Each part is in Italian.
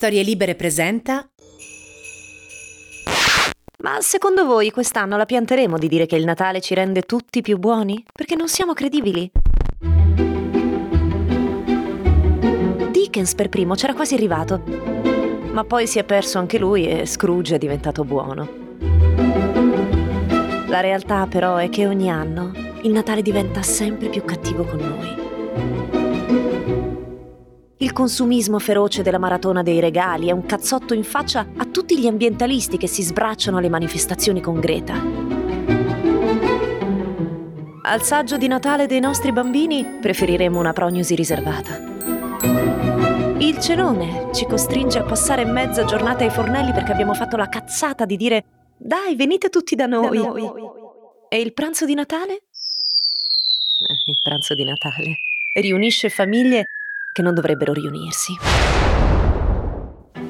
Storie Libere presenta. Ma secondo voi quest'anno la pianteremo di dire che il Natale ci rende tutti più buoni? Perché non siamo credibili? Dickens per primo c'era quasi arrivato, ma poi si è perso anche lui e Scrooge è diventato buono. La realtà però è che ogni anno il Natale diventa sempre più cattivo con noi. Il consumismo feroce della maratona dei regali è un cazzotto in faccia a tutti gli ambientalisti che si sbracciano alle manifestazioni con Greta. Al saggio di Natale dei nostri bambini preferiremo una prognosi riservata. Il cenone ci costringe a passare mezza giornata ai fornelli perché abbiamo fatto la cazzata di dire dai, venite tutti da noi. Da noi. E il pranzo di Natale? Eh, il pranzo di Natale riunisce famiglie che non dovrebbero riunirsi.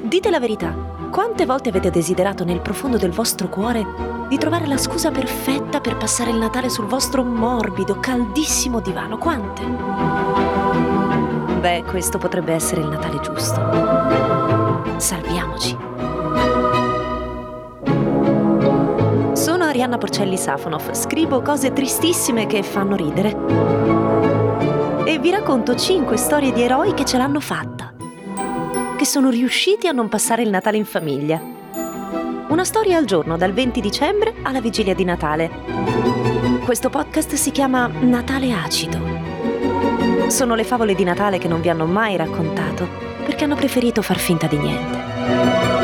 Dite la verità, quante volte avete desiderato nel profondo del vostro cuore di trovare la scusa perfetta per passare il Natale sul vostro morbido, caldissimo divano? Quante? Beh, questo potrebbe essere il Natale giusto. Salviamoci. Sono Arianna Porcelli Safonov, scrivo cose tristissime che fanno ridere e vi racconto 5 storie di eroi che ce l'hanno fatta, che sono riusciti a non passare il Natale in famiglia. Una storia al giorno, dal 20 dicembre alla vigilia di Natale. Questo podcast si chiama Natale acido. Sono le favole di Natale che non vi hanno mai raccontato, perché hanno preferito far finta di niente.